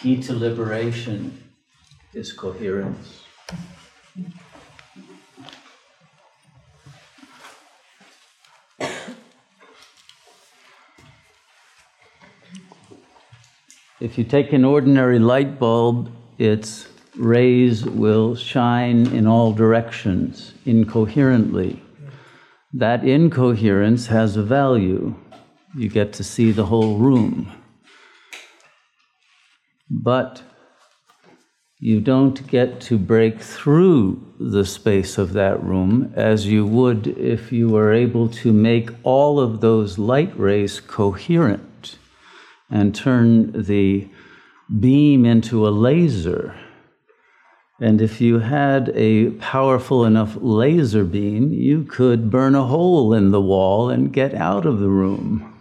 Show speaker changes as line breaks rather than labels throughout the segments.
Key to liberation is coherence. If you take an ordinary light bulb, its rays will shine in all directions incoherently. That incoherence has a value. You get to see the whole room. But you don't get to break through the space of that room as you would if you were able to make all of those light rays coherent and turn the beam into a laser. And if you had a powerful enough laser beam, you could burn a hole in the wall and get out of the room.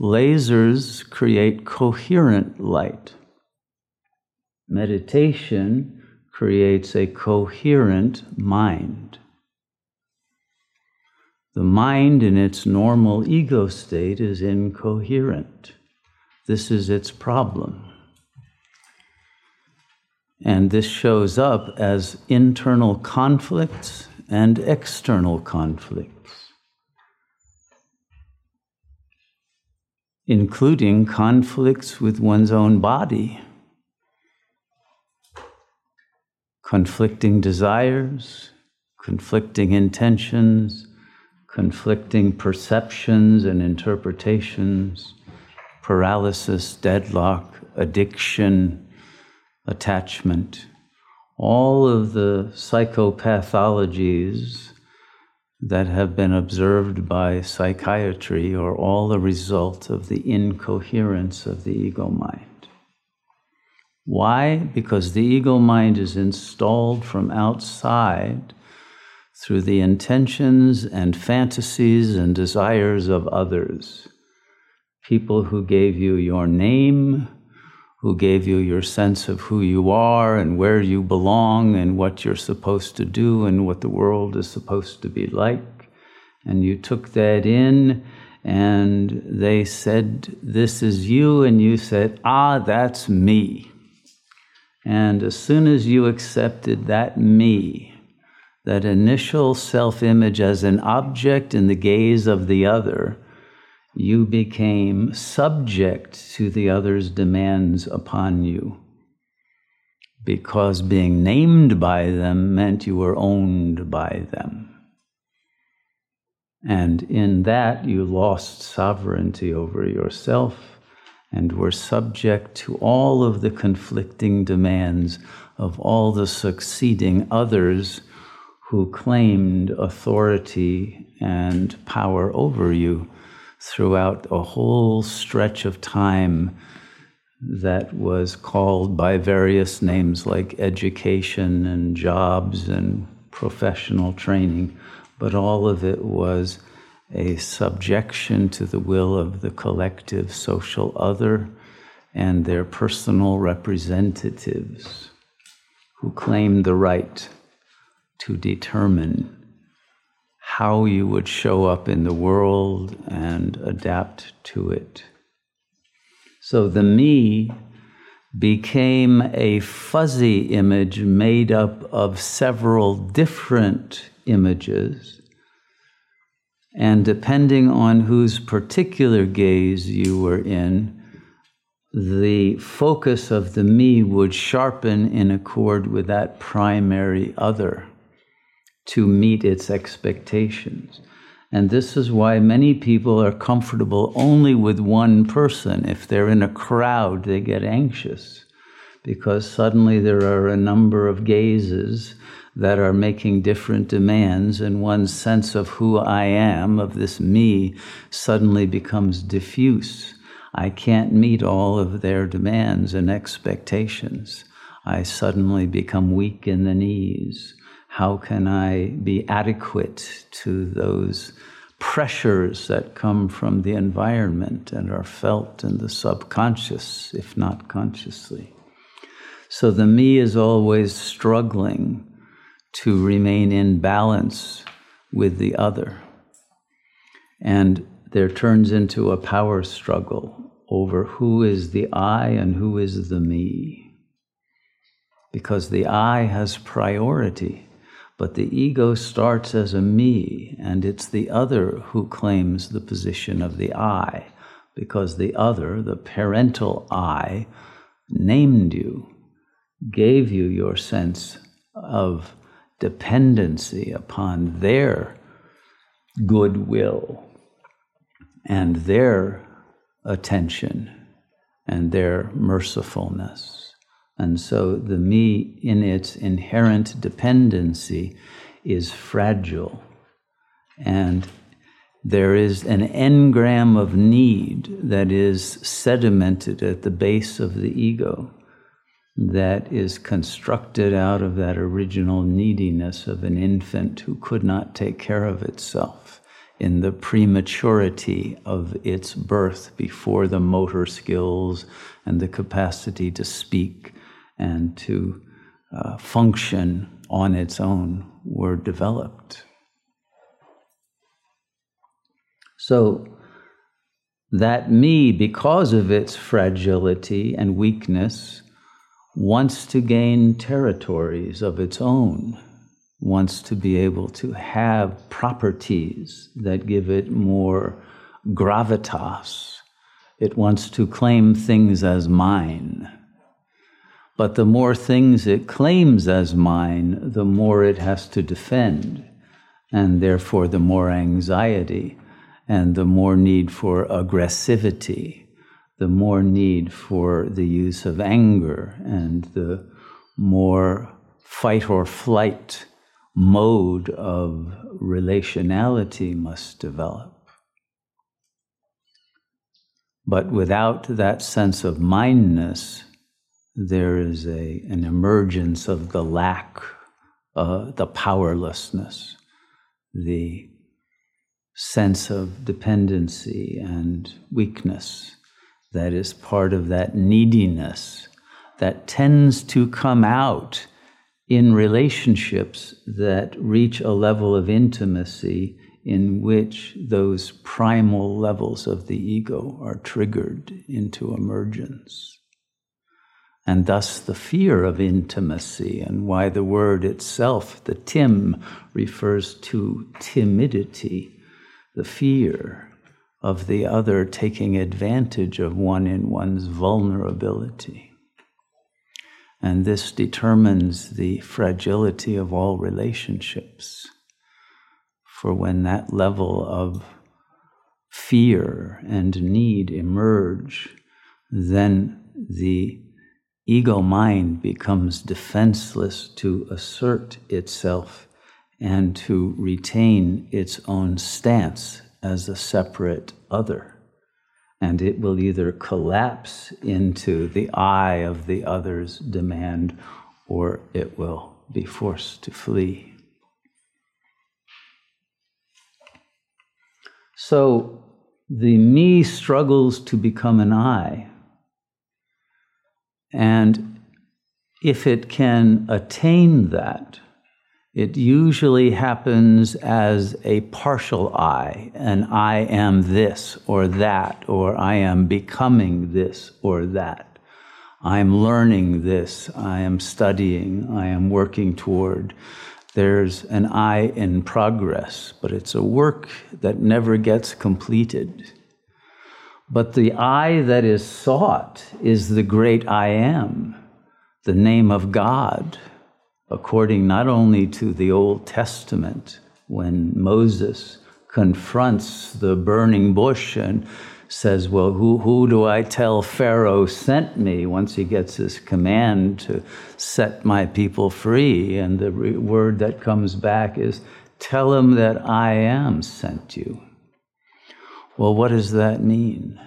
Lasers create coherent light. Meditation creates a coherent mind. The mind in its normal ego state is incoherent. This is its problem. And this shows up as internal conflicts and external conflicts, including conflicts with one's own body, conflicting desires, conflicting intentions conflicting perceptions and interpretations, paralysis, deadlock, addiction, attachment, all of the psychopathologies that have been observed by psychiatry are all the result of the incoherence of the ego mind. Why? Because the ego mind is installed from outside through the intentions and fantasies and desires of others. People who gave you your name, who gave you your sense of who you are and where you belong and what you're supposed to do and what the world is supposed to be like. And you took that in and they said, This is you. And you said, Ah, that's me. And as soon as you accepted that me, that initial self image as an object in the gaze of the other, you became subject to the other's demands upon you. Because being named by them meant you were owned by them. And in that, you lost sovereignty over yourself and were subject to all of the conflicting demands of all the succeeding others who claimed authority and power over you throughout a whole stretch of time that was called by various names like education and jobs and professional training, but all of it was a subjection to the will of the collective social other and their personal representatives who claimed the right to determine how you would show up in the world and adapt to it. So the me became a fuzzy image made up of several different images. And depending on whose particular gaze you were in, the focus of the me would sharpen in accord with that primary other to meet its expectations. And this is why many people are comfortable only with one person. If they're in a crowd, they get anxious because suddenly there are a number of gazes that are making different demands, and one's sense of who I am, of this me, suddenly becomes diffuse. I can't meet all of their demands and expectations. I suddenly become weak in the knees. How can I be adequate to those pressures that come from the environment and are felt in the subconscious, if not consciously? So the me is always struggling to remain in balance with the other. And there turns into a power struggle over who is the I and who is the me. Because the I has priority, but the ego starts as a me, and it's the other who claims the position of the I, because the other, the parental I, named you, gave you your sense of dependency upon their goodwill and their attention and their mercifulness. And so the me, in its inherent dependency, is fragile. And there is an engram of need that is sedimented at the base of the ego that is constructed out of that original neediness of an infant who could not take care of itself in the prematurity of its birth before the motor skills and the capacity to speak and to uh, function on its own were developed. So, that me, because of its fragility and weakness, wants to gain territories of its own, wants to be able to have properties that give it more gravitas. It wants to claim things as mine. But the more things it claims as mine, the more it has to defend, and therefore the more anxiety and the more need for aggressivity the more need for the use of anger and the more fight or flight mode of relationality must develop. But without that sense of mineness, there is a, an emergence of the lack, uh, the powerlessness, the sense of dependency and weakness that is part of that neediness that tends to come out in relationships that reach a level of intimacy in which those primal levels of the ego are triggered into emergence. And thus the fear of intimacy, and why the word itself, the tim, refers to timidity, the fear of the other taking advantage of one in one's vulnerability. And this determines the fragility of all relationships. For when that level of fear and need emerge, then the ego mind becomes defenseless to assert itself and to retain its own stance as a separate other. And it will either collapse into the I of the other's demand or it will be forced to flee. So the me struggles to become an I. And if it can attain that, it usually happens as a partial I, and I am this or that, or I am becoming this or that. I am learning this, I am studying, I am working toward. There's an I in progress, but it's a work that never gets completed. But the I that is sought is the great I am, the name of God according not only to the Old Testament, when Moses confronts the burning bush and says, Well, who, who do I tell Pharaoh sent me once he gets his command to set my people free? And the re- word that comes back is, Tell him that I am sent you. Well, what does that mean?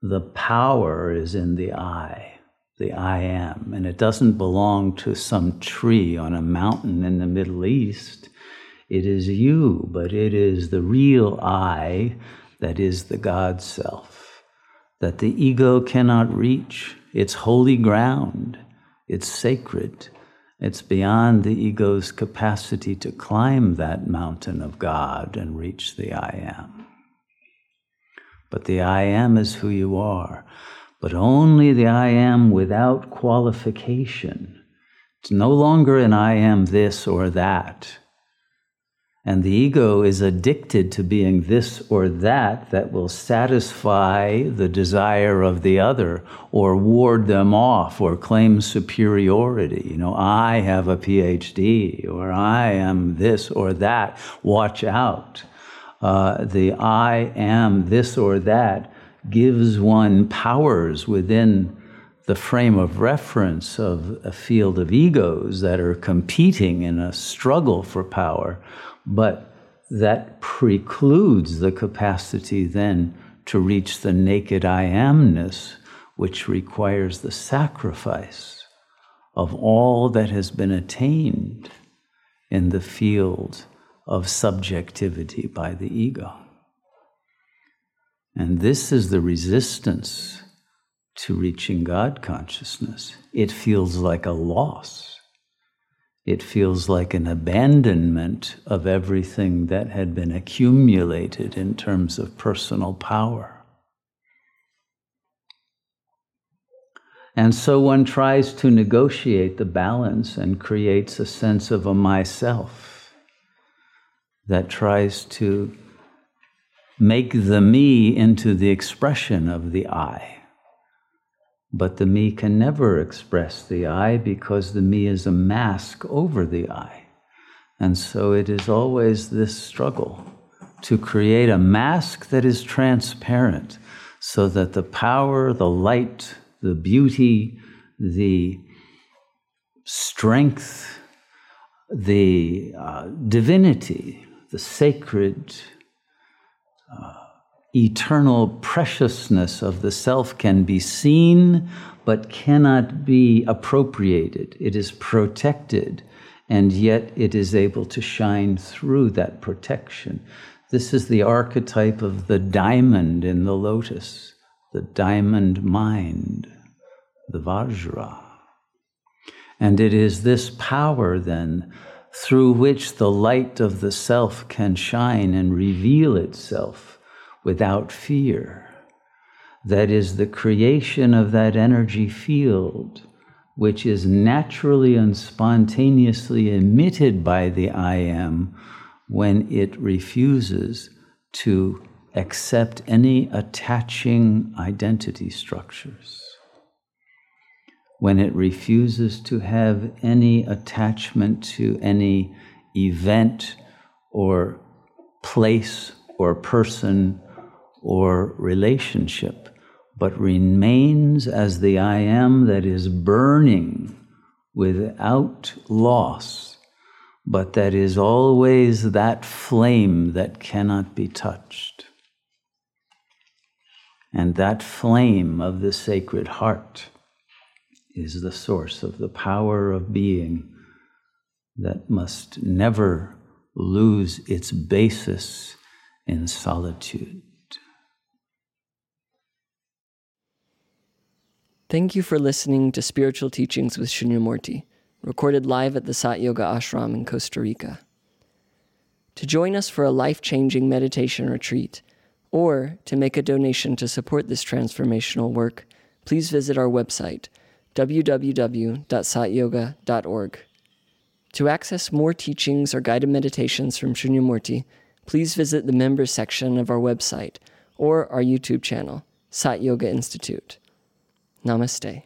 The power is in the I the I am. And it doesn't belong to some tree on a mountain in the Middle East. It is you, but it is the real I that is the God self, that the ego cannot reach. It's holy ground, it's sacred. It's beyond the ego's capacity to climb that mountain of God and reach the I am. But the I am is who you are. But only the I am without qualification. It's no longer an I am this or that. And the ego is addicted to being this or that that will satisfy the desire of the other or ward them off or claim superiority. You know, I have a PhD or I am this or that. Watch out. Uh, the I am this or that gives one powers within the frame of reference of a field of egos that are competing in a struggle for power but that precludes the capacity then to reach the naked I amness, which requires the sacrifice of all that has been attained in the field of subjectivity by the ego. And this is the resistance to reaching God consciousness. It feels like a loss it feels like an abandonment of everything that had been accumulated in terms of personal power. And so one tries to negotiate the balance and creates a sense of a myself that tries to make the me into the expression of the I. But the me can never express the I because the me is a mask over the I. And so it is always this struggle to create a mask that is transparent so that the power, the light, the beauty, the strength, the uh, divinity, the sacred, uh, eternal preciousness of the self can be seen but cannot be appropriated. It is protected, and yet it is able to shine through that protection. This is the archetype of the diamond in the lotus, the diamond mind, the Vajra. And it is this power then through which the light of the self can shine and reveal itself without fear. That is the creation of that energy field, which is naturally and spontaneously emitted by the I am when it refuses to accept any attaching identity structures. When it refuses to have any attachment to any event or place or person or relationship, but remains as the I am that is burning without loss, but that is always that flame that cannot be touched. And that flame of the Sacred Heart is the source of the power of being that must never lose its basis in solitude.
Thank you for listening to Spiritual Teachings with Shunyamurti, recorded live at the Sat Yoga Ashram in Costa Rica. To join us for a life changing meditation retreat, or to make a donation to support this transformational work, please visit our website, www.satyoga.org. To access more teachings or guided meditations from Shunyamurti, please visit the members section of our website or our YouTube channel, Sat Yoga Institute. Namaste.